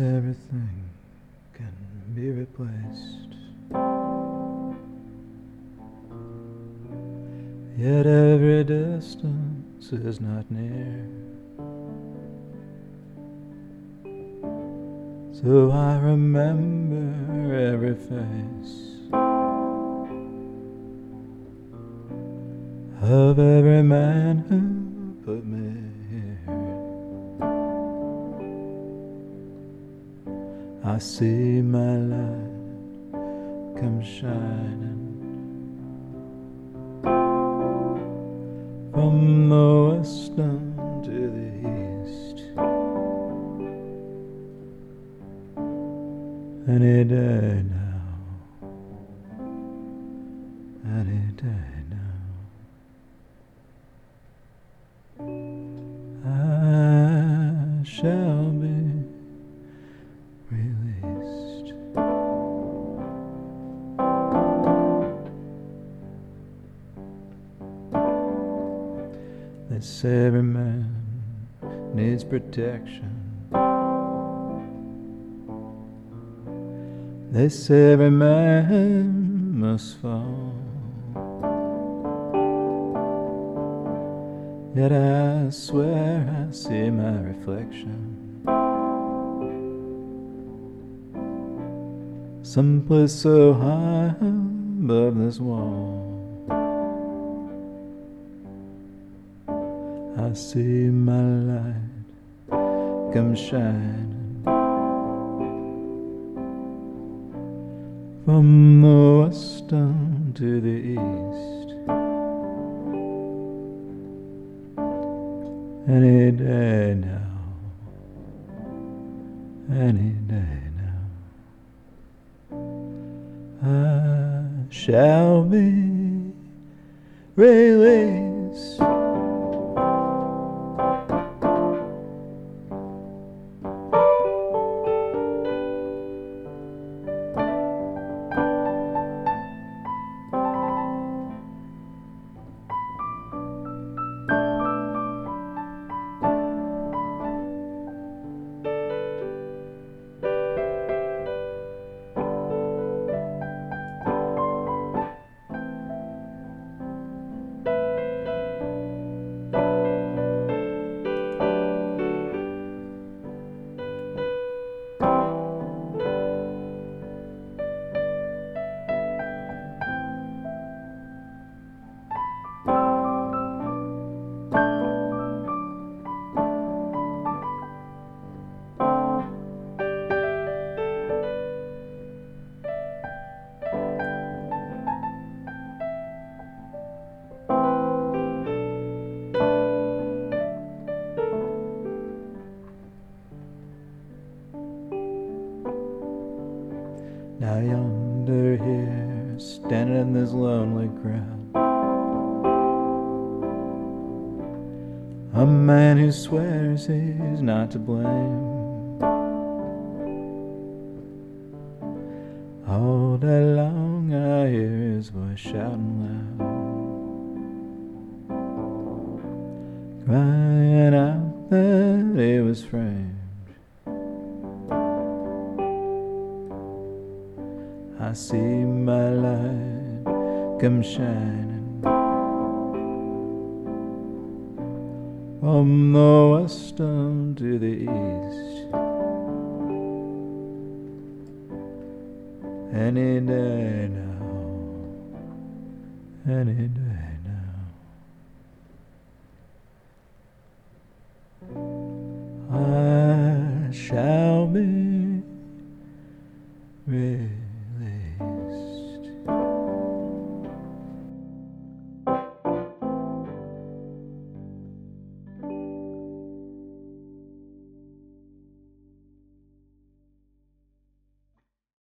Everything can be replaced. Yet every distance is not near. So I remember every face of every man who put me here. I see my light come shining from the western to the east. Any day now, any day now, I shall be released. This every man needs protection. Say every man must fall. Yet I swear I see my reflection. Someplace so high above this wall. I see my light come shining from the western to the east. Any day now, any day now, I shall be released. Now yonder here, standing in this lonely crowd, a man who swears he's not to blame. All day long I hear his voice shouting loud, crying out that he was framed. I see my light come shining from the western to the east. Any day now, any day now, I shall